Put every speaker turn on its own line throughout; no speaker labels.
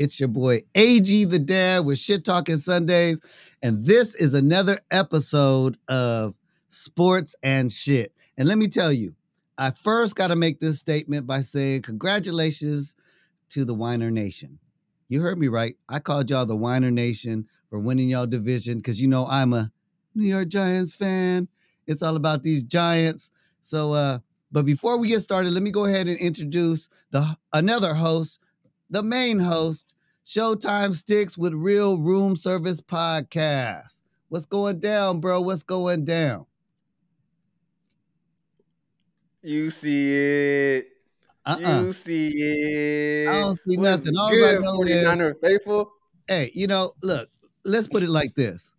It's your boy AG the Dad with Shit Talking Sundays, and this is another episode of Sports and Shit. And let me tell you, I first got to make this statement by saying congratulations to the Weiner Nation. You heard me right. I called y'all the Weiner Nation for winning y'all division because you know I'm a New York Giants fan. It's all about these Giants. So, uh, but before we get started, let me go ahead and introduce the another host, the main host, Showtime Sticks with Real Room Service Podcast. What's going down, bro? What's going down?
You see it.
Uh-uh.
You see it.
I don't see
What's
nothing. All I
good,
know is-
49er faithful.
Hey, you know, look, let's put it like this.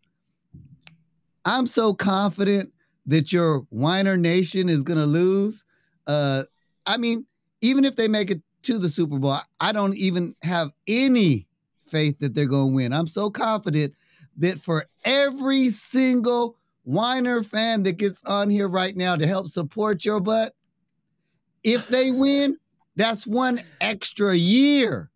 I'm so confident that your Weiner Nation is gonna lose. Uh, I mean, even if they make it to the Super Bowl, I- don't even have any faith that they're gonna win. I'm so confident that for every single Weiner fan that gets on here right now to help support your butt, if they win, that's one extra year.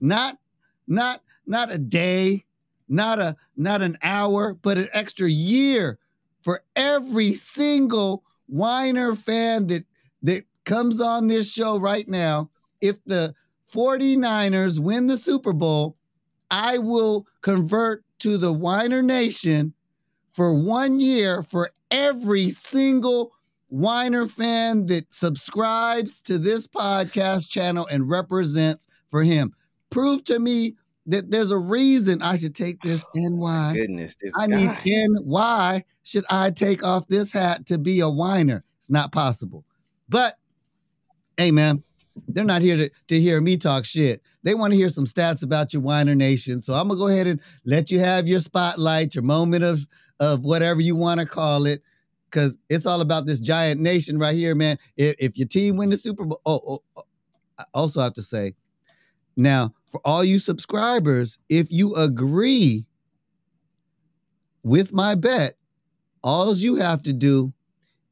Not not not a day, not a not an hour, but an extra year for every single Weiner fan that that comes on this show right now. If the 49ers win the Super Bowl, I will convert to the Weiner Nation for one year for every single Weiner fan that subscribes to this podcast channel and represents for him. Prove to me that there's a reason I should take this NY.
Goodness, this
I
guy.
need N. Why should I take off this hat to be a whiner? It's not possible. But hey, man, they're not here to, to hear me talk shit. They want to hear some stats about your whiner nation. So I'm gonna go ahead and let you have your spotlight, your moment of of whatever you want to call it, because it's all about this giant nation right here, man. If, if your team win the Super Bowl, oh, oh, oh, I also have to say, now for all you subscribers, if you agree with my bet, all you have to do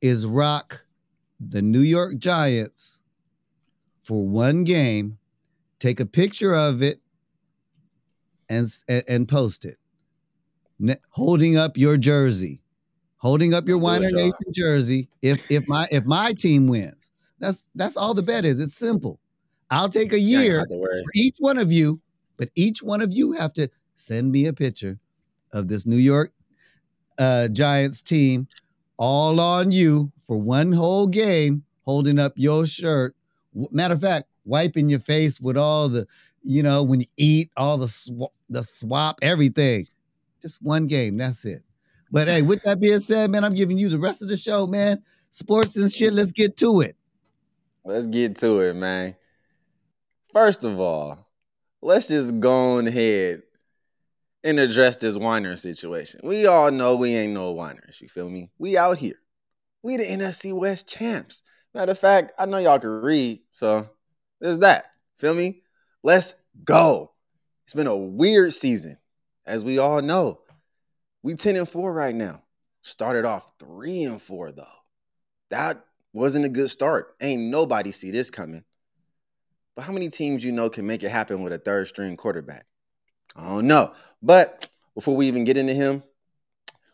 is rock the New York Giants for one game, take a picture of it, and and, post it, Ne- holding up your jersey, holding up your
Don't do it,
Weiner
y'all.
Nation jersey. If if my if my team wins, that's that's all the bet is. It's simple. I'll take a year
have to worry.
for each one of you, but each one of you have to send me a picture of this New York uh, Giants team, all on you for one whole game, holding up your shirt. Matter of fact, wiping your face with all the, you know, when you eat, all the sw- the swap, everything. Just one game. That's it. But hey, with that being said, man, I'm giving you the rest of the show, man. Sports and shit. Let's get to it.
Let's get to it, man. First of all, let's just go on ahead and address this whiner situation. We all know we ain't no whiners. You feel me? We out here. We the NFC West champs. Matter of fact, I know y'all can read, so there's that. Feel me? Let's go. It's been a weird season, as we all know. We 10 and 4 right now. Started off 3 and 4 though. That wasn't a good start. Ain't nobody see this coming. But how many teams you know can make it happen with a third string quarterback? I don't know. But before we even get into him,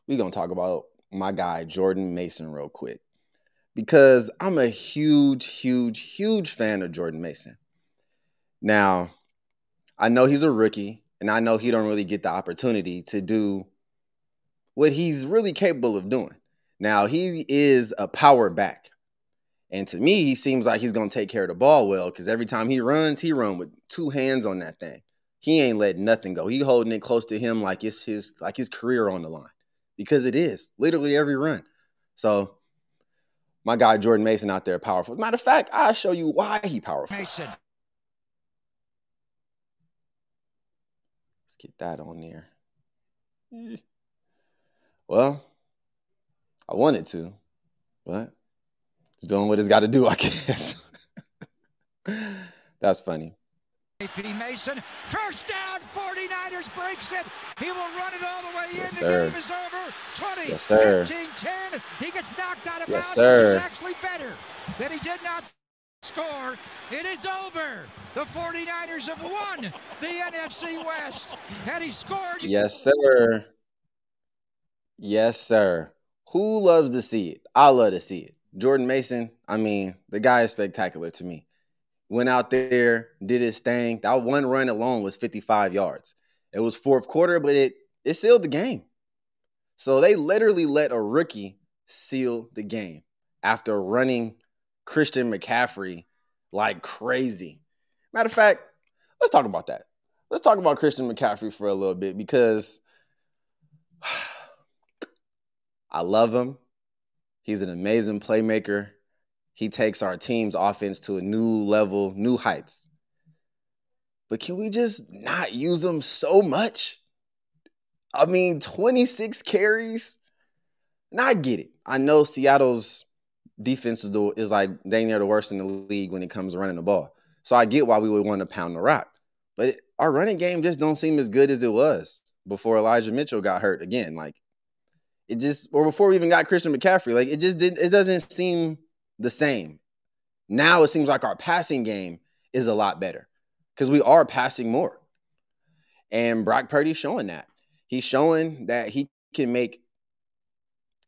we're going to talk about my guy, Jordan Mason, real quick. Because I'm a huge, huge, huge fan of Jordan Mason. Now, I know he's a rookie, and I know he don't really get the opportunity to do what he's really capable of doing. Now, he is a power back. And to me, he seems like he's going to take care of the ball well because every time he runs, he run with two hands on that thing. He ain't letting nothing go. He holding it close to him like it's his like his career on the line because it is literally every run. So my guy Jordan Mason out there powerful. As a matter of fact, I'll show you why he powerful.
Mason.
Let's get that on there. Well, I wanted to, but it's doing what it's got to do, I guess. That's funny.
P. Mason, first down, 49ers breaks it. He will run it all the way in.
Yes,
the
sir.
game is over. 20,
Yes, sir.
15, 10. He gets knocked out of
Yes,
bounds,
sir.
which is actually better that he did not score. It is over. The 49ers have won the NFC West. Had he scored,
Yes, sir. Yes, sir. Who loves to see it? I love to see it. Jordan Mason, I mean, the guy is spectacular to me. Went out there, did his thing. That one run alone was 55 yards. It was fourth quarter, but it it sealed the game. So they literally let a rookie seal the game after running Christian McCaffrey like crazy. Matter of fact, let's talk about that. Let's talk about Christian McCaffrey for a little bit because I love him. He's an amazing playmaker. He takes our team's offense to a new level, new heights. But can we just not use him so much? I mean, 26 carries. Now I get it. I know Seattle's defense is, like dang near the worst in the league when it comes to running the ball. So I get why we would want to pound the rock. But our running game just don't seem as good as it was before Elijah Mitchell got hurt again. Like it just or before we even got Christian McCaffrey. Like it just didn't it doesn't seem the same. Now it seems like our passing game is a lot better because we are passing more. And Brock Purdy's showing that. He's showing that he can make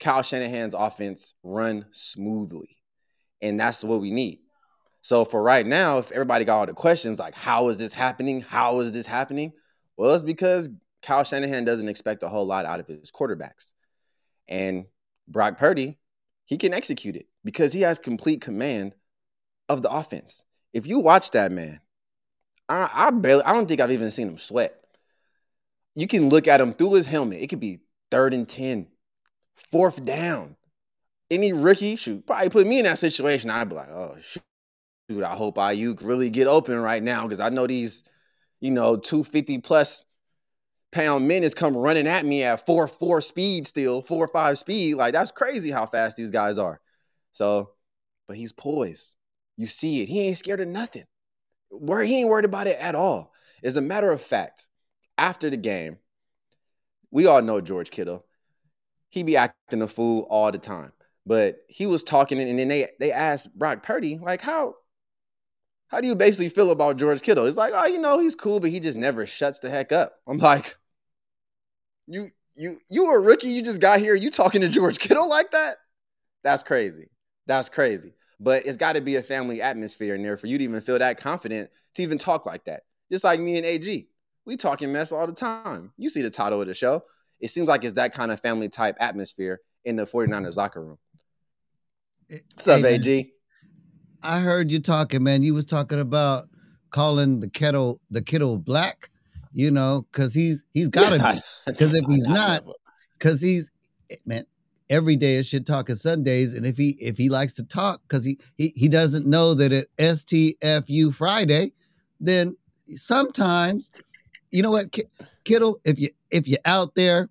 Kyle Shanahan's offense run smoothly. And that's what we need. So for right now, if everybody got all the questions like, how is this happening? How is this happening? Well, it's because Kyle Shanahan doesn't expect a whole lot out of his quarterbacks. And Brock Purdy, he can execute it because he has complete command of the offense. If you watch that man, I, I barely, I don't think I've even seen him sweat. You can look at him through his helmet. It could be third and 10, fourth down. Any rookie should probably put me in that situation. I'd be like, oh, shoot, I hope Aiyuk really get open right now because I know these, you know, 250 plus pound men is come running at me at four four speed still, four five speed. Like that's crazy how fast these guys are. So, but he's poised. You see it. He ain't scared of nothing. Where he ain't worried about it at all. As a matter of fact, after the game, we all know George Kittle. He be acting a fool all the time. But he was talking, and then they they asked Brock Purdy, like, how how do you basically feel about George Kittle? It's like, oh, you know, he's cool, but he just never shuts the heck up. I'm like, you you you a rookie, you just got here, you talking to George Kittle like that? That's crazy. That's crazy. But it's got to be a family atmosphere in there for you to even feel that confident to even talk like that. Just like me and AG. We talking mess all the time. You see the title of the show. It seems like it's that kind of family type atmosphere in the 49ers locker room. What's up,
man.
AG?
I heard you talking, man. You was talking about calling the kettle the kettle black, you know, because he's he's gotta be. Because if he's not, because he's man, every day is shit talking Sundays, and if he if he likes to talk, because he, he he doesn't know that at STFU Friday, then sometimes, you know what, Ki- Kittle, if you if you're out there,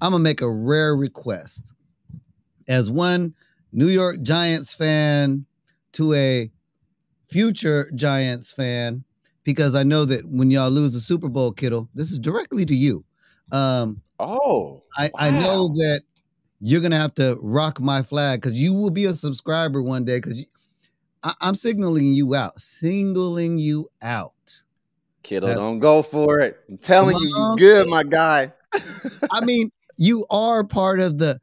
I'm gonna make a rare request. As one New York Giants fan to a future Giants fan, because I know that when y'all lose the Super Bowl, Kittle, this is directly to you. Um,
oh,
I, I know that you're gonna have to rock my flag because you will be a subscriber one day. Because I'm signaling you out, singling you out.
Kittle,
That's-
don't go for it. I'm telling you, you good, my guy.
I mean, you are part of the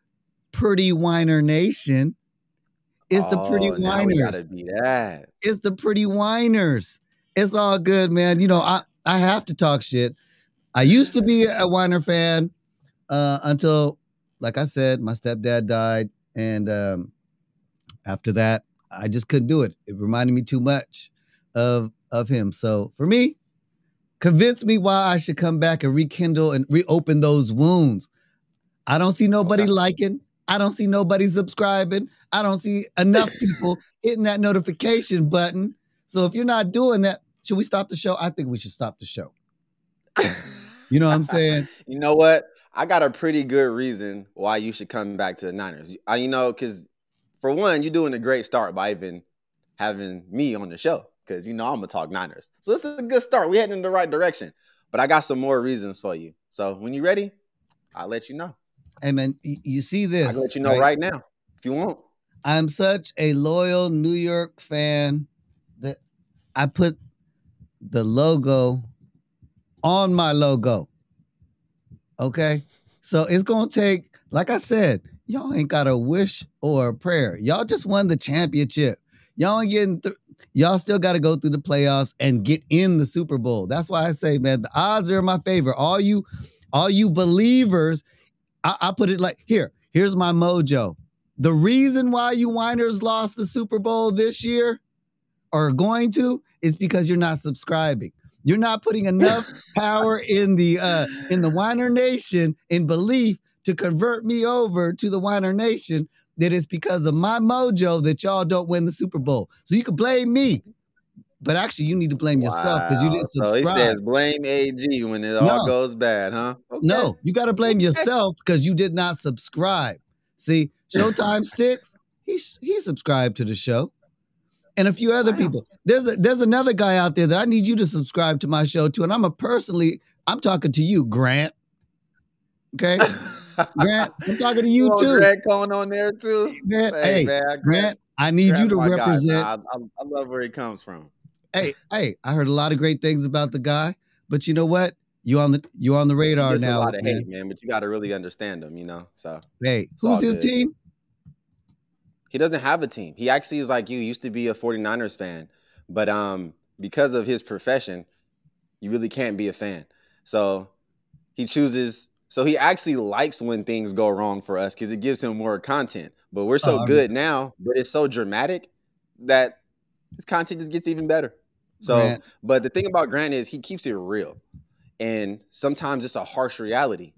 Pretty Whiner Nation. It's the Pretty
Oh, now we gotta
Whiners.
be that.
It's the Pretty Whiners. It's all good, man. You know, I I have to talk shit. I used to be a Whiner fan uh, until, like I said, my stepdad died, and um, after that, I just couldn't do it. It reminded me too much of of him. So for me, convince me why I should come back and rekindle and reopen those wounds. I don't see nobody
Okay.
liking. I don't see nobody subscribing. I don't see enough people hitting that notification button. So if you're not doing that, should we stop the show? I think we should stop the show. You know what I'm saying?
You know what? I got a pretty good reason why you should come back to the Niners. You- I, you know, because for one, you're doing a great start by even having me on the show. Because you know I'm gonna talk Niners, so this is a good start. We're heading in the right direction. But I got some more reasons for you. So when you're ready, I'll let you know.
Hey man, you see this?
I can let you know right now if you want.
I'm such a loyal New York fan that I put the logo on my logo. Okay. So it's going to take, like I said, y'all ain't got a wish or a prayer. Y'all just won the championship. Y'all ain't getting, th- y'all still got to go through the playoffs and get in the Super Bowl. That's why I say, man, the odds are in my favor. All you, all you believers, I, I put it like here. Here's my mojo. The reason why you whiners lost the Super Bowl this year or going to is because you're not subscribing. You're not putting enough power in the uh in the Whiner Nation in belief to convert me over to the Whiner Nation that it's because of my mojo that y'all don't win the Super Bowl. So you can blame me. But actually you need to blame yourself because you didn't subscribe.
So he says blame AG when it all goes bad, huh? Okay.
No, you got to blame yourself because you did not subscribe. See, Showtime Sticks, he he subscribed to the show, and a few other
Wow.
people. There's a, there's another guy out there that I need you to subscribe to my show too. And I'm a personally, I'm talking to you, Grant. Okay, Grant, I'm talking to you too,
Grant going on there too.
man.
Hey,
Hey,
man,
Grant, I need you to represent.
I, I, I love where he comes from.
hey, hey, I heard a lot of great things about the guy, but you know what? You on the you on the radar now.
a lot of
man.
hate, man, but you got to really understand him, you know. So
Hey, who's his
good.
team?
He doesn't have a team. He actually is like you. Used to be a 49ers fan, but um, because of his profession, you really can't be a fan. So he chooses. So he actually likes when things go wrong for us because it gives him more content. But we're so
I
good now, but it's so dramatic that his content just gets even better. So,
Grant.
but the thing about Grant is he keeps it real, and sometimes it's a harsh reality,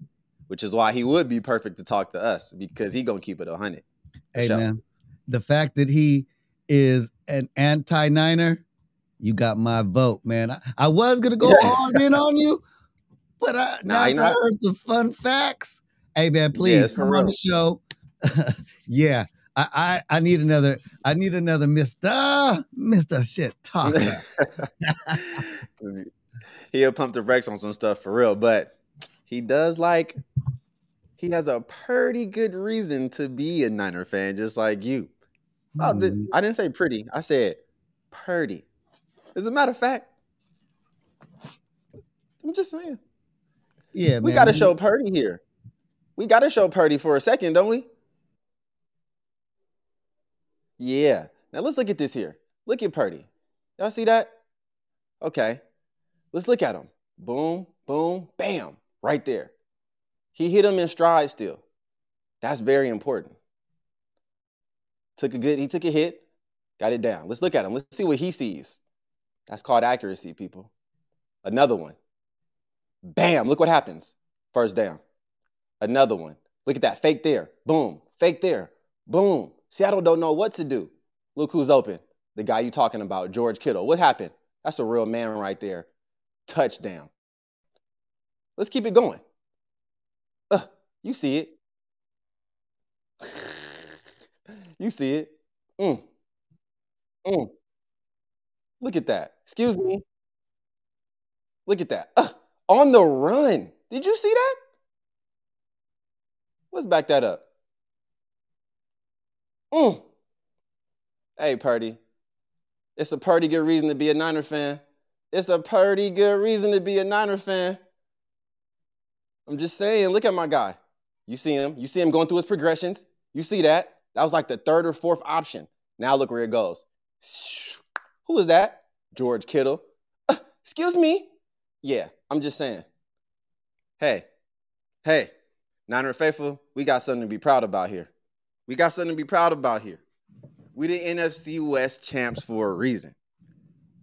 which is why he would be perfect to talk to us because he gonna keep it a hundred.
Hey man, the fact that he is an anti-Niner, you got my vote, man. I, I was gonna go
Yeah.
hard in on you, but I,
Nah,
now I heard some fun facts. Hey man, please
for
come on the show. yeah, I, I I need another. I need another Mister Mister Shit Talker.
He'll pump the brakes on some stuff for real, but he does like he has a pretty good reason to be a Niner fan, just like you. Oh, the-
Hmm.
I didn't say pretty. I said purdy. As a matter of fact, I'm just saying.
yeah,
We got to show Purdy here. We got to show Purdy for a second, don't we? Yeah. Now let's look at this here. Look at Purdy. Y'all see that? Okay. Let's look at him. Boom, boom, bam, right there. He hit him in stride still. That's very important. Took a good, he took a hit, got it down. Let's look at him. Let's see what he sees. That's called accuracy, people. Another one. Bam, look what happens. First down. Another one. Look at that. Fake there. Boom. Fake there. Boom. Seattle don't know what to do. Look who's open. The guy you talking about, George Kittle. What happened? That's a real man right there. Touchdown. Let's keep it going. Uh, you see it. you see it. Mm. Mm. Look at that. Excuse me. Look at that. Uh, on the run. Did you see that? Let's back that up. Mm. Hey, Purdy. It's a pretty good reason to be a Niner fan. It's a pretty good reason to be a Niner fan. I'm just saying, look at my guy. You see him. You see him going through his progressions. You see that. That was like the third or fourth option. Now look where it goes. Who is that? George Kittle. Uh, excuse me. Yeah, I'm just saying. Hey, hey, Niner faithful, we got something to be proud about here. We got something to be proud about here. We the NFC West champs for a reason.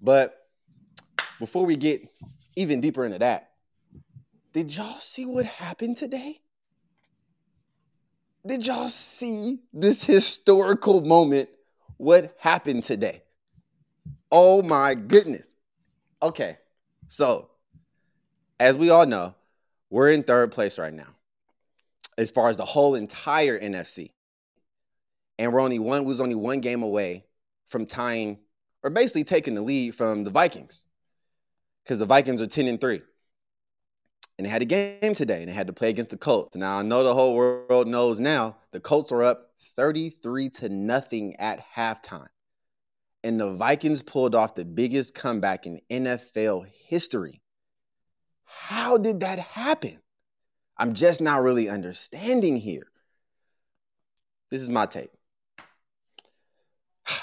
But before we get even deeper into that, did y'all see what happened today? Did y'all see this historical moment? What happened today? Oh my goodness. Okay, so as we all know, we're in third place right now as far as the whole entire NFC. And we're only one was only one game away from tying or basically taking the lead from the Vikings. Because the Vikings are 10 and 3. And they had a game today and they had to play against the Colts. Now I know the whole world knows now the Colts were up 33 to nothing at halftime. And the Vikings pulled off the biggest comeback in NFL history. How did that happen? I'm just not really understanding here. This is my take.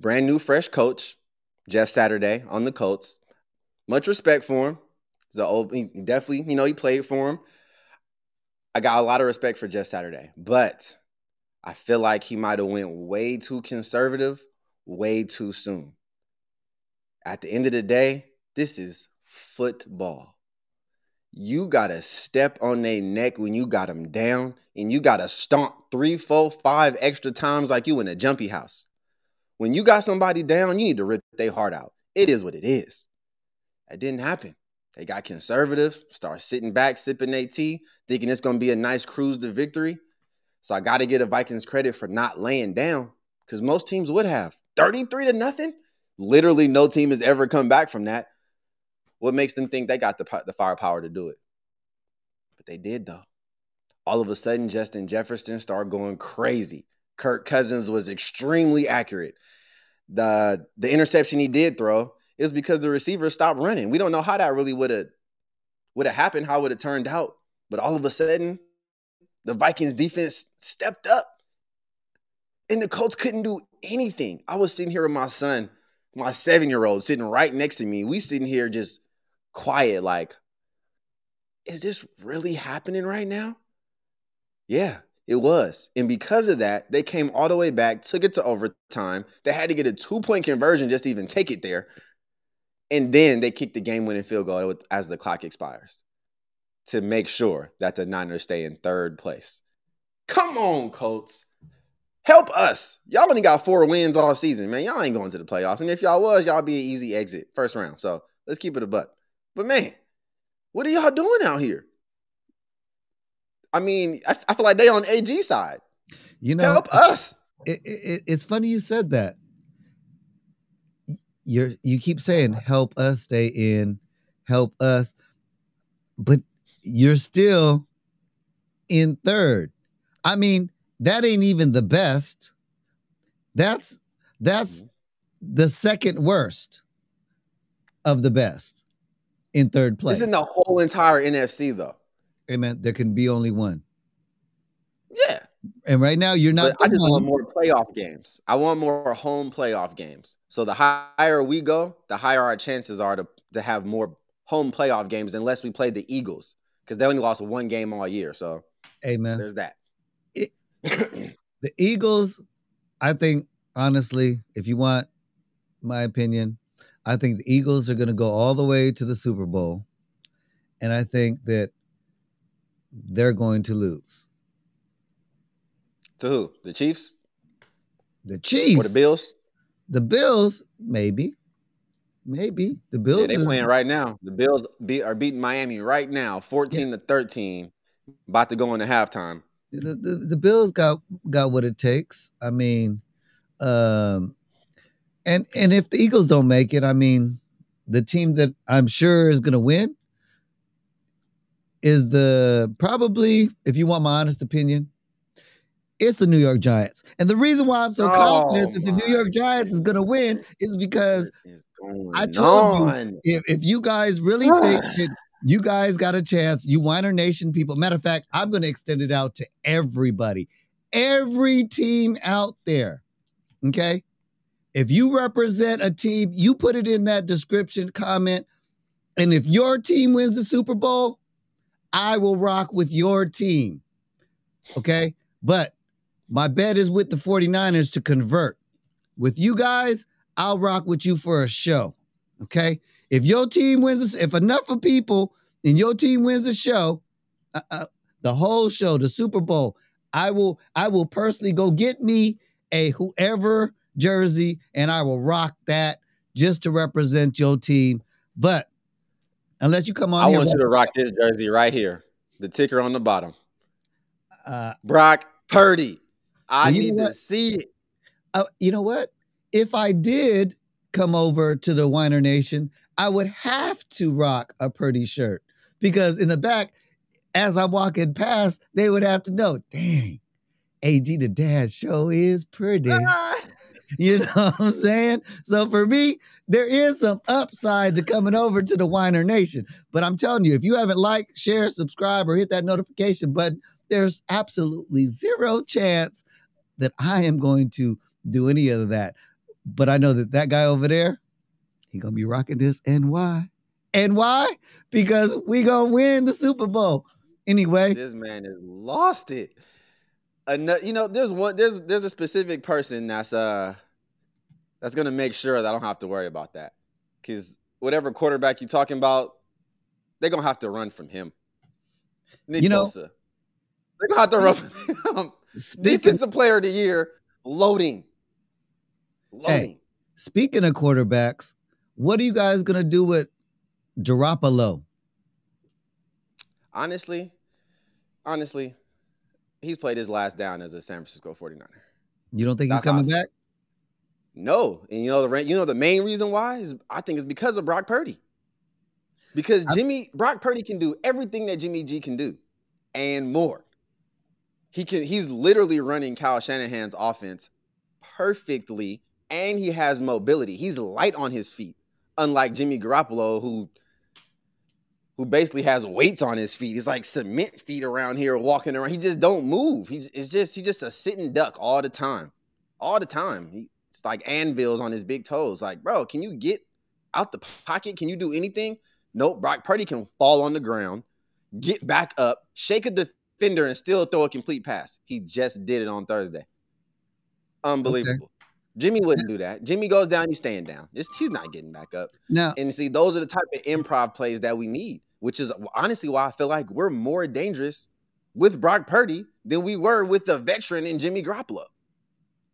Brand new, fresh coach, Jeff Saturday on the Colts. Much respect for him. Old, oh, he definitely, you know, he played for him. I got a lot of respect for Jeff Saturday, but I feel like he might have went way too conservative, way too soon. At the end of the day, this is football. You gotta step on their neck when you got them down, and you gotta stomp three, four, five extra times like you in a jumpy house. When you got somebody down, you need to rip their heart out. It is what it is. That didn't happen. They got conservative, start sitting back, sipping their tea, thinking it's going to be a nice cruise to victory. So I got to give the Vikings credit for not laying down because most teams would have 33 to nothing. Literally, no team has ever come back from that. What makes them think they got the, the firepower to do it? But they did, though. All of a sudden, Justin Jefferson started going crazy. Kirk Cousins was extremely accurate. The the interception he did throw is because the receiver stopped running. We don't know how that really would have would have happened, how it would it turned out. But all of a sudden, the Vikings defense stepped up. And the Colts couldn't do anything. I was sitting here with my son, my seven-year-old, sitting right next to me. We sitting here just quiet, like, is this really happening right now? Yeah, it was. And because of that, they came all the way back, took it to overtime. They had to get a two point conversion just to even take it there. And then they kick the game winning field goal as the clock expires to make sure that the Niners stay in third place. Come on, Colts. Help us. Y'all only got four wins all season, man. Y'all ain't going to the playoffs. And if y'all was, y'all be an easy exit first round. So let's keep it a buck. But man, what are y'all doing out here? I mean, I, I feel like they on AG side.
You know,
help us.
It, it, it's funny you said that. You're you keep saying help us stay in, help us, but you're still in third. I mean, that ain't even the best. That's that's mm-hmm. the second worst of the best in third place.
Isn't the whole entire NFC though?
Hey man, there can be only one.
Yeah.
And right now you're not.
I just one. want more playoff games. I want more home playoff games. So the higher we go, the higher our chances are to to have more home playoff games, unless we play the Eagles because they only lost one game all year. So,
amen.
There's that.
It, the Eagles, I think, honestly, if you want my opinion, I think the Eagles are going to go all the way to the Super Bowl, and I think that they're going to lose.
To who? The Chiefs?
The Chiefs.
Or the Bills?
The Bills, maybe. Maybe. The Bills.
Yeah, they playing right now. The Bills be, are beating Miami right now, 14 yeah. to 13. About to go into halftime.
The, the, the Bills got got what it takes. I mean, um and and if the Eagles don't make it, I mean, the team that I'm sure is going to win is the probably, if you want my honest opinion, it's the New York Giants. And the reason why I'm so oh confident that the New York Giants is going to win is because is I told on? you if, if you guys really think that you guys got a chance, you Whiner Nation people. Matter of fact, I'm going to extend it out to everybody, every team out there. Okay. If you represent a team, you put it in that description comment. And if your team wins the Super Bowl, I will rock with your team. Okay. But my bet is with the 49ers to convert. With you guys, I'll rock with you for a show. Okay. If your team wins, if enough of people in your team wins the show, uh, uh, the whole show, the Super Bowl, I will, I will personally go get me a whoever jersey and I will rock that just to represent your team. But unless you come on.
I want you to rock this jersey right here. The ticker on the bottom. Uh, Brock Purdy. I well, need to see it.
Uh, you know what? If I did come over to the Whiner Nation, I would have to rock a Purdy shirt. because in the back, as I'm walking past, they would have to know, dang, AG the dad show is pretty. You know what I'm saying? So for me, there is some upside to coming over to the Whiner Nation. But I'm telling you, if you haven't liked, share, subscribe, or hit that notification button, there's absolutely zero chance that I am going to do any of that. But I know that that guy over there, he gonna be rocking this. And why? And why? Because we gonna win the Super Bowl anyway.
This man has lost it. Ano- you know, there's one. There's there's a specific person that's uh that's gonna make sure that I don't have to worry about that. Because whatever quarterback you're talking about, they're gonna have to run from him. Nick
You know-
Bosa. They're gonna have to run from him.
Speaking,
Defensive player of the year, loading. Loading.
speaking of quarterbacks, what are you guys gonna do with Garoppolo?
Honestly, honestly, he's played his last down as a San Francisco 49er.
You don't think he's
That's I
coming back?
No, and you know the you know the main reason why is I think it's because of Brock Purdy. Because
I-
Jimmy Brock Purdy can do everything that Jimmy G can do, and more. He can. He's literally running Kyle Shanahan's offense perfectly, and he has mobility. He's light on his feet, unlike Jimmy Garoppolo, who who basically has weights on his feet. He's like cement feet around here walking around. He just don't move. He's it's just he's just a sitting duck all the time, all the time. He, it's like anvils on his big toes. Like, bro, can you get out the pocket? Can you do anything? Nope. Brock Purdy can fall on the ground, get back up, shake a defender, and still throw a complete pass. He just did it on Thursday. Unbelievable. Jimmy wouldn't do that. Jimmy goes down, he's staying down. It's- he's not getting back up.
Now,
And see, those are the type of improv plays that we need, which is honestly why I feel like we're more dangerous with Brock Purdy than we were with the veteran in Jimmy Garoppolo.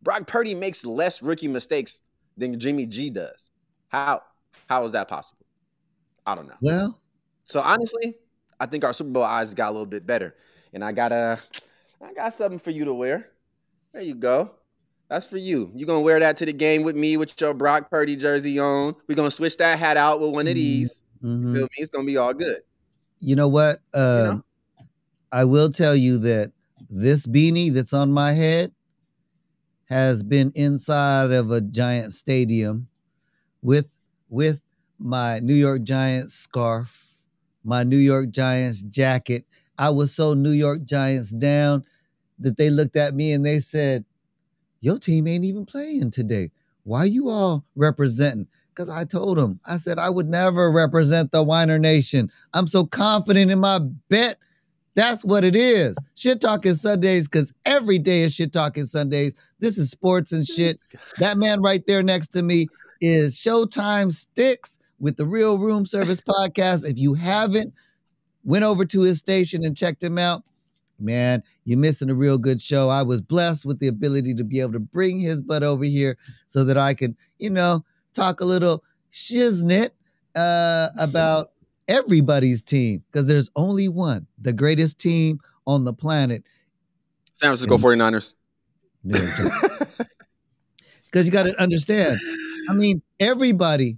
Brock Purdy makes less rookie mistakes than Jimmy G does. How how is that possible? I don't know.
well,
So honestly, I think our Super Bowl eyes got a little bit better. And I got a I got something for you to wear. There you go. That's for you. You're gonna wear that to the game with me with your Brock Purdy jersey on. We're gonna switch that hat out with one of
Mhm.
these.
mhm.
You feel me? It's gonna be all good.
you know what? Uh,
know?
I will tell you that this beanie that's on my head has been inside of a giant stadium with with my New York Giants scarf, my New York Giants jacket. I was so New York Giants down that they looked at me and they said, "Your team ain't even playing today. Why you all representing?" Because I told them, I said I would never represent the Weiner Nation. I'm so confident in my bet. That's what it is. Shit talking Sundays, because every day is shit talking Sundays. This is sports and shit. That man right there next to me is Showtime Sticks with the Real Room Service podcast. If you haven't, went over to his station and checked him out. Man, you're missing a real good show. I was blessed with the ability to be able to bring his butt over here so that I could, you know, talk a little shiznit uh, about everybody's team because there's only one, the greatest team on the planet.
San Francisco 49ers.
Because you got to understand, I mean, everybody,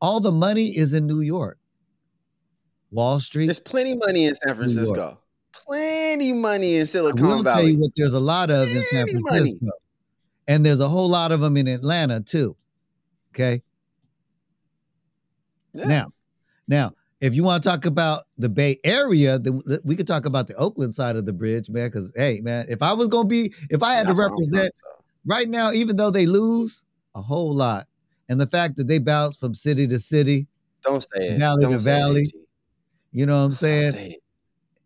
all the money is in New York. Wall Street.
There's plenty money in San Francisco. Plenty money in Silicon Valley.
I will tell you what there's a lot of in San
Plenty money.
Francisco. And there's a whole lot of them in Atlanta too. Okay.
Yeah.
Now, now, if you want to talk about the Bay Area, then th- we could talk about the Oakland side of the bridge, man. Because hey, man, if I was gonna be, if I had
That's
to represent right now, even though they lose a whole lot, and the fact that they bounce from city to city,
Don't say it.
Valley to
Don't it,
valley.
G.
you know what I'm
Don't
saying?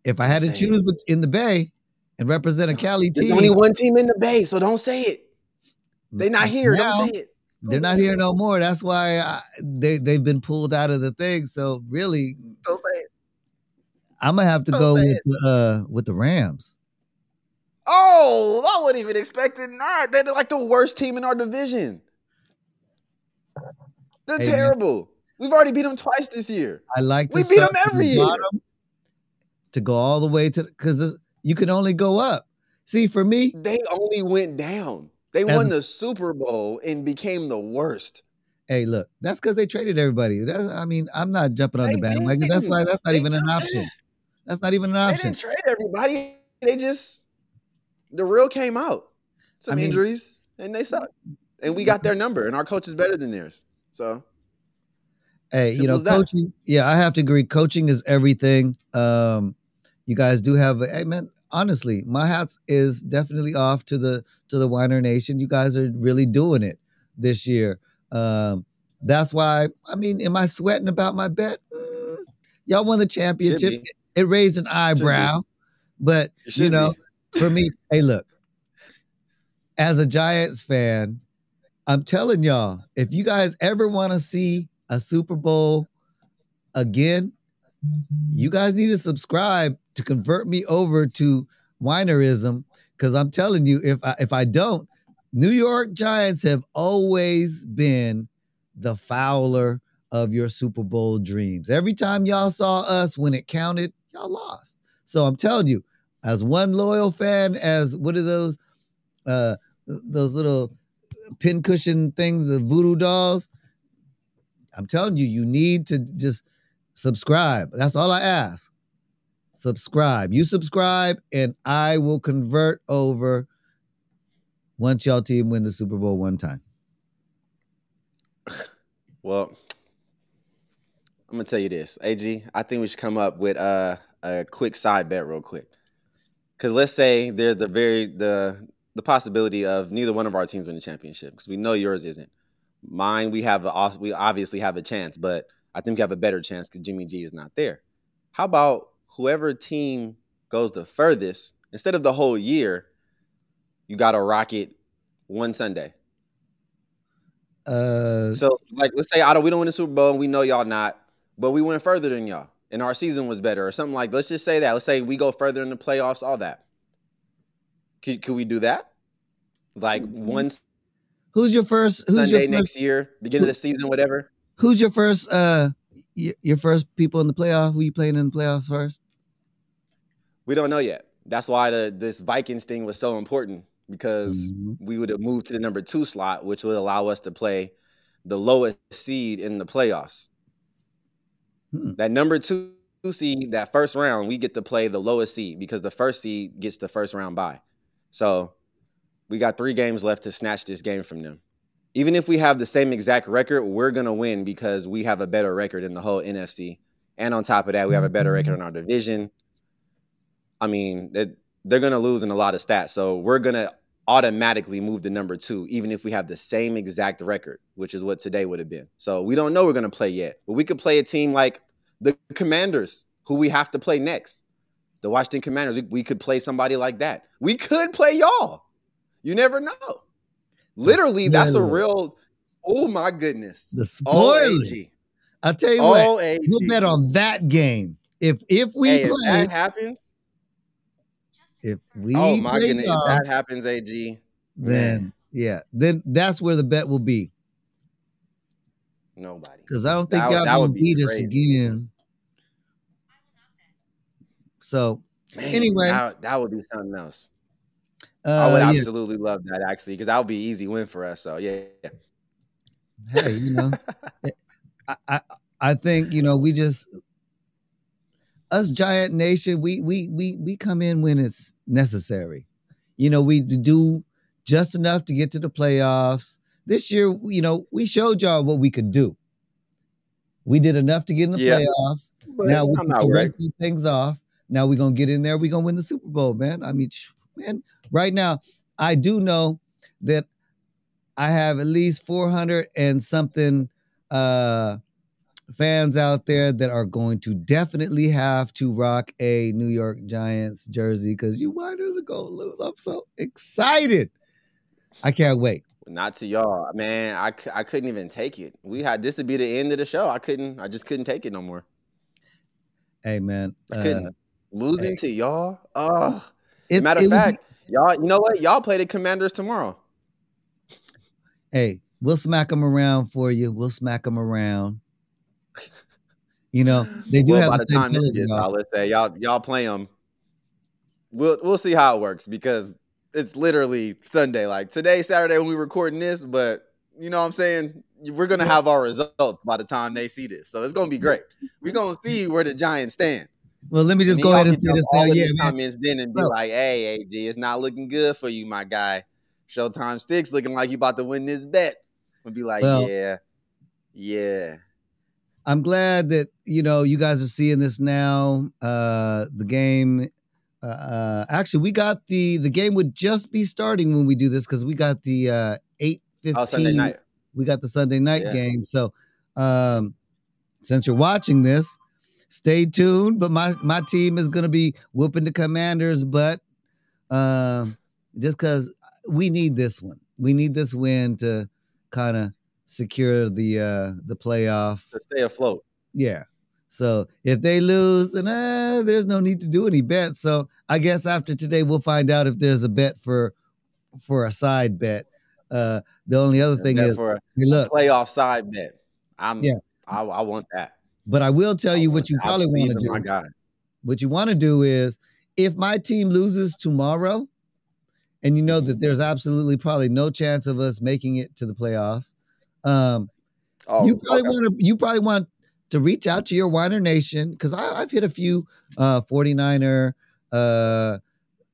If I had to
Don't say it.
choose in the Bay and represent a Cali
There's
team,
only one team in the Bay, so don't say it. They're not here.
now,
don't say it.
They're
Don't
here
it.
no more. That's why I, they they've been pulled out of the thing. So really,
Don't say it.
I'm gonna have to
Don't
go with the, uh with the Rams.
Oh, I wouldn't even expect it. Not. They're like the worst team in our division. They're
Hey, man.
We've already beat them twice this year.
I like to
We beat 'em
start from
every
the
year.
to go all the way to because you can only go up. See, for me,
They only went down. They
As-
won the Super Bowl and became the worst.
Hey, look, that's because they traded everybody. That, I mean, I'm not jumping on
They
the bandwagon. That's why that's not
They
even an option. That's not even an
They
option.
didn't trade everybody. They just the real came out. Some
I mean-
injuries and they suck. And we got their number, and our coach is better than theirs. So
Hey, you know, coaching. Yeah, I have to agree. Coaching is everything. Um, you guys do have. Hey, man, honestly, my hats is definitely off to the to the Weiner Nation. You guys are really doing it this year. Um, that's why. I mean, am I sweating about my bet? Mm, y'all won the championship. It raised an eyebrow, but you know, for me, hey, look, as a Giants fan, I'm telling y'all, if you guys ever want to see a Super Bowl again, you guys need to subscribe to convert me over to Winerism. Because I'm telling you, if I, if I don't, New York Giants have always been the fouler of your Super Bowl dreams. Every time y'all saw us when it counted, y'all lost. So I'm telling you, as one loyal fan, as what are those uh those little pincushion things, the voodoo dolls? I'm telling you, you need to just subscribe. That's all I ask. Subscribe. You subscribe, and I will convert over once y'all team win the Super Bowl one time.
Well, I'm gonna tell you this, AG. I think we should come up with uh, a quick side bet, real quick. Because let's say there's the very the the possibility of neither one of our teams win the championship, because we know yours isn't. Mine, we have a, we obviously have a chance, but I think we have a better chance because Jimmy G is not there. How about whoever team goes the furthest instead of the whole year? You got to rocket one Sunday.
Uh,
So, like, let's say I don't, we don't win the Super Bowl, and we know y'all not, but we went further than y'all, and our season was better, or something like. Let's just say that. Let's say we go further in the playoffs, all that. Could, could we do that? Like one
who's your first? Who's
Sunday
your
next
first?
year, beginning of the season, whatever.
Who's your first? Uh, y- your first people in the playoff? Who you playing in the playoffs first?
We don't know yet. That's why the this Vikings thing was so important because
Mhm.
we would have moved to the number two slot, which would allow us to play the lowest seed in the playoffs.
Hmm.
That number two seed, that first round, we get to play the lowest seed because the first seed gets the first round bye. So we got three games left to snatch this game from them. Even if we have the same exact record, we're gonna win because we have a better record in the whole NFC. And on top of that, we have a better record in our division. I mean, they're gonna lose in a lot of stats. So we're gonna automatically move to number two, even if we have the same exact record, which is what today would have been. So we don't know we're gonna play yet. But we could play a team like the Commanders, who we have to play next. The Washington Commanders. We could play somebody like that. We could play y'all. You never know. Literally, that's a real. Oh my goodness.
The spoiler. I'll tell you what.
OAG.
We'll bet on that game. If if we
Hey, if
play,
that happens,
if we
oh my
play
goodness, if that happens, AG,
then yeah, then that's where the bet will be.
nobody.
Because I don't think
That-
y'all
that
gonna
would be
beat us again. So
Man,
Anyway.
that, that would be something else.
Uh,
I would
yeah,
absolutely love that actually, because that would be an easy win for us. So yeah, yeah.
hey, you know, I, I I think you know we just us giant nation we we we we come in when it's necessary. You know, we do just enough to get to the playoffs. This year, you know, we showed y'all what we could do. We did enough to get in the
Yeah.
playoffs.
But
now we
I'm
can
not worried.
rest these things off. Now we're gonna get in there. We're gonna win the Super Bowl, man. I mean, man, right now, I do know that I have at least 400 and something uh fans out there that are going to definitely have to rock a New York Giants jersey because you Niners are gonna lose. I'm so excited. I can't wait.
Not to y'all, man. I, I couldn't even take it. We had this to be the end of the show. I couldn't. I just couldn't take it no more.
Hey man.
I
uh,
couldn't. Losing to y'all. Oh,
it's-
matter of fact, y'all. You know what? Y'all play the Commanders tomorrow.
hey, we'll smack them around for you. We'll smack them around. You know, they do
well,
have
by
the
time
colors,
gets
y'all.
let's say y'all y'all play them. We'll we'll see how it works because it's literally Sunday. Like today, Saturday when we're recording this, but you know what I'm saying? We're gonna have our results by the time they see this, so it's gonna be great. We're gonna see where the Giants stand.
Well, let me just
And
go ahead and say this now. Yeah, man.
comments then and be
So-
like, "Hey, AG, it's not looking good for you, my guy. Showtime sticks looking like you about to win this bet." And be like,
Well-
"Yeah, yeah."
I'm glad that you know you guys are seeing this now. Uh, the game, uh, uh, actually, we got the the game would just be starting when we do this because we got the uh, eight
Oh, Sunday
fifteen.
night.
We got the Sunday night
Yeah.
game. So, um, since you're watching this, stay tuned. But my my team is gonna be whooping the Commanders, but um, just because we need this one, we need this win to kind of secure the uh the playoff
To stay afloat.
yeah. So if they lose, then uh, there's no need to do any bets. So I guess after today, we'll find out if there's a bet for for a side bet. Uh, the only other thing is,
for a
hey, look,
playoff side bet. I'm
Yeah.
I, I want that.
But I will tell
I
you what you probably want to
My
do.
guys.
What you want to do is, if my team loses tomorrow, and you know that there's absolutely probably no chance of us making it to the playoffs, um,
Oh,
you probably
okay.
want to you probably want to reach out to your Weiner Nation because I've hit a few uh 49er uh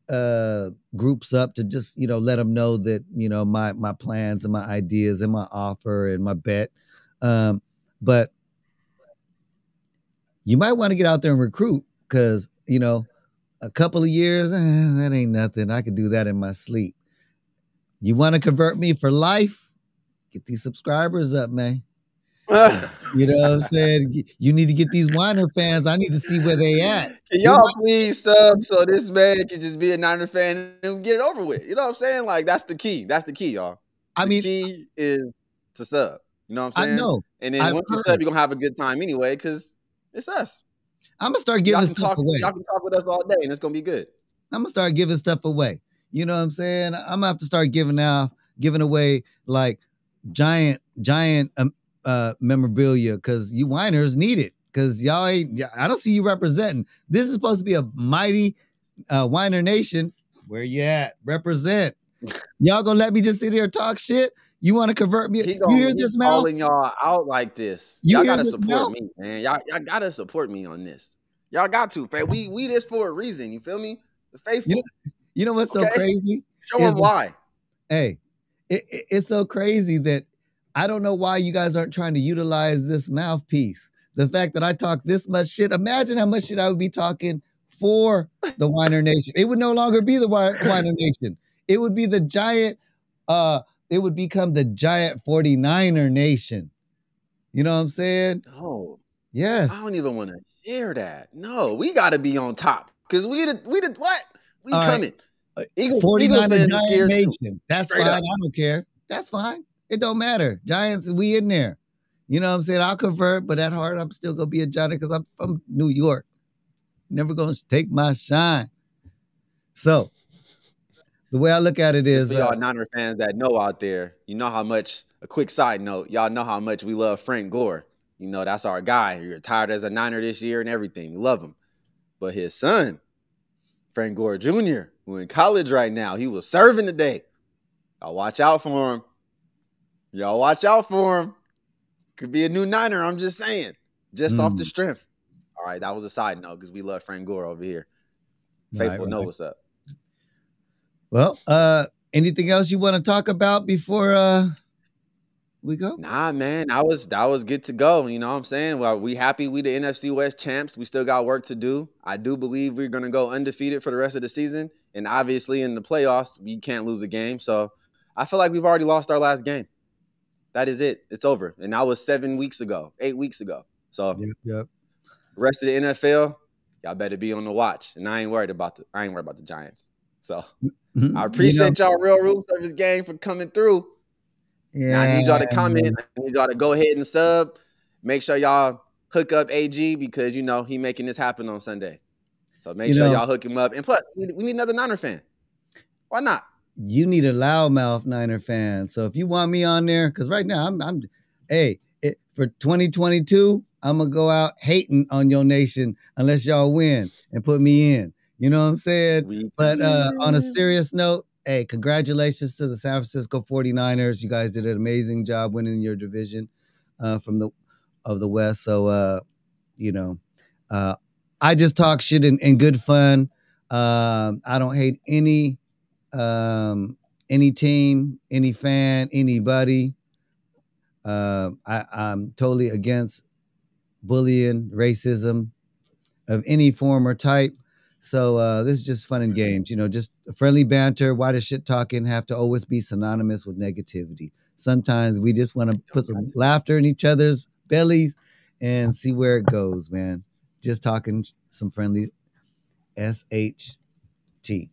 uh groups up to just you know let them know that you know my my plans and my ideas and my offer and my bet um but you might want to get out there and recruit because you know a couple of years eh, that ain't nothing i could do that in my sleep you want to convert me for life get these subscribers up man you know what I'm saying? You need to get these Weiner fans. I need to see where they at.
Can y'all please sub so this man can just be a Niner fan and get it over with? You know what I'm saying? Like that's the key. That's the key, y'all.
I mean,
key is to sub. You know what I'm saying?
I know.
And then
I've
once you sub, you're gonna have a good time anyway, because it's us.
I'm gonna start giving stuff
talk.
away.
Y'all can talk with us all day, and it's gonna be good.
I'm gonna start giving stuff away. You know what I'm saying? I'm gonna have to start giving out, giving away like giant, giant um, uh, memorabilia because you whiners need it. Because y'all ain't, I don't see you representing. This is supposed to be a mighty uh, whiner nation. Where you at? Represent. Y'all gonna let me just sit here and talk shit? You want to convert me?
He
You hear this, Mel?
calling y'all out like this.
You
y'all gotta support me, man. Y'all, y'all gotta support me on this. Y'all got to, fam. We we this for a reason. You feel me? The faithful.
You know- You know what's so crazy?
Show them why.
hey, it, it- it's so crazy that I don't know why you guys aren't trying to utilize this mouthpiece. The fact that I talk this much shit, imagine how much shit I would be talking for the Weiner Nation. It would no longer be the Wi- Weiner Nation. It would be the giant, uh, it would become the giant 49er Nation. You know what I'm saying?
No,
Yes.
I don't even want to share that. No, we gotta be on top because we the we the what? We
All right.
coming.
Uh,
Eagles,
49er
Eagles
Giant
too.
Nation. That's
Straight
fine.
up.
I don't care. That's fine. It don't matter. Giants, we in there. You know what I'm saying? I'll convert, but at heart, I'm still gonna be a Giant because I'm from New York. Never gonna take my shine. So the way I look at it is
y'all
uh,
Niner fans that know out there, you know how much. A quick side note, y'all know how much we love Frank Gore. You know that's our guy. He retired as a Niner this year and everything. We love him, but his son, Frank Gore Jr., who in college right now, he was serving today. Y'all watch out for him. Y'all watch out for him. Could be a new Niner. I'm just saying, just off the
Mm.
strength. All right, that was a side note because we love Frank Gore over here.
Right,
Faithful know
right.
what's up.
Well, uh anything else you want to talk about before uh we go?
Nah, man, I was I was good to go. You know what I'm saying? Well, we happy we the NFC West champs. We still got work to do. I do believe we're gonna go undefeated for the rest of the season. And obviously in the playoffs, we can't lose a game. So I feel like we've already lost our last game. That is it. It's over. And that was seven weeks ago, eight weeks ago. So
Yep, yep.
rest of the NFL, y'all better be on the watch. And I ain't worried about the I ain't worried about the Giants. So
Mhm.
I
You
appreciate
know,
y'all real room service gang for coming through. Now I need y'all to
yeah,
comment. I need y'all to go ahead and sub. Make sure y'all hook up AG because you know he making this happen on Sunday. So make
You
sure
know-
y'all hook him up. And plus, we we need another Niner fan. Why not?
you need a loudmouth Niner fan. So if you want me on there, because right now I'm, I'm, hey, it, for 2022, I'm gonna go out hating on your nation unless y'all win and put me in. You know what I'm saying?
We
But uh, on a serious note, hey, congratulations to the San Francisco 49ers. You guys did an amazing job winning your division uh, from the of the West. So uh, you know, uh, I just talk shit in, in good fun. Um, I don't hate any um, any team, any fan, anybody. Uh, I, I'm totally against bullying, racism of any form or type. So uh, this is just fun and games, you know, just friendly banter. Why does shit talking have to always be synonymous with negativity? Sometimes we just want to put some laughter in each other's bellies and see where it goes, man. Just talking some friendly SHT.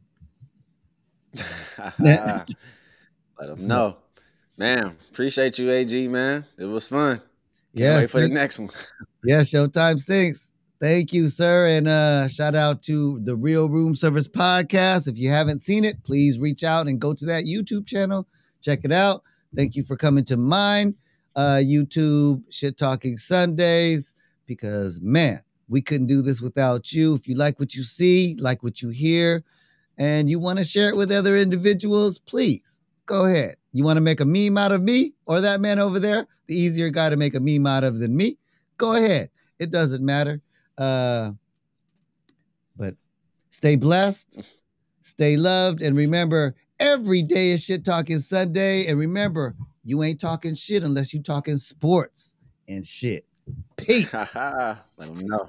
Let them know. Man, appreciate you, AG, man. It was fun. Can't
Yes,
wait for the next one.
Yeah, Showtime stinks. Thank you, sir. And uh shout out to the Real Room Service Podcast. If you haven't seen it, please reach out and go to that YouTube channel. Check it out. Thank you for coming to mine. Uh YouTube Shit Talking Sundays. Because man, we couldn't do this without you. If you like what you see, like what you hear, and you want to share it with other individuals, please go ahead. You want to make a meme out of me or that man over there, the easier guy to make a meme out of than me, go ahead. It doesn't matter. Uh, but stay blessed, stay loved, and remember every day is shit talking Sunday. And remember, you ain't talking shit unless you talking sports and shit. Peace.
Let them know.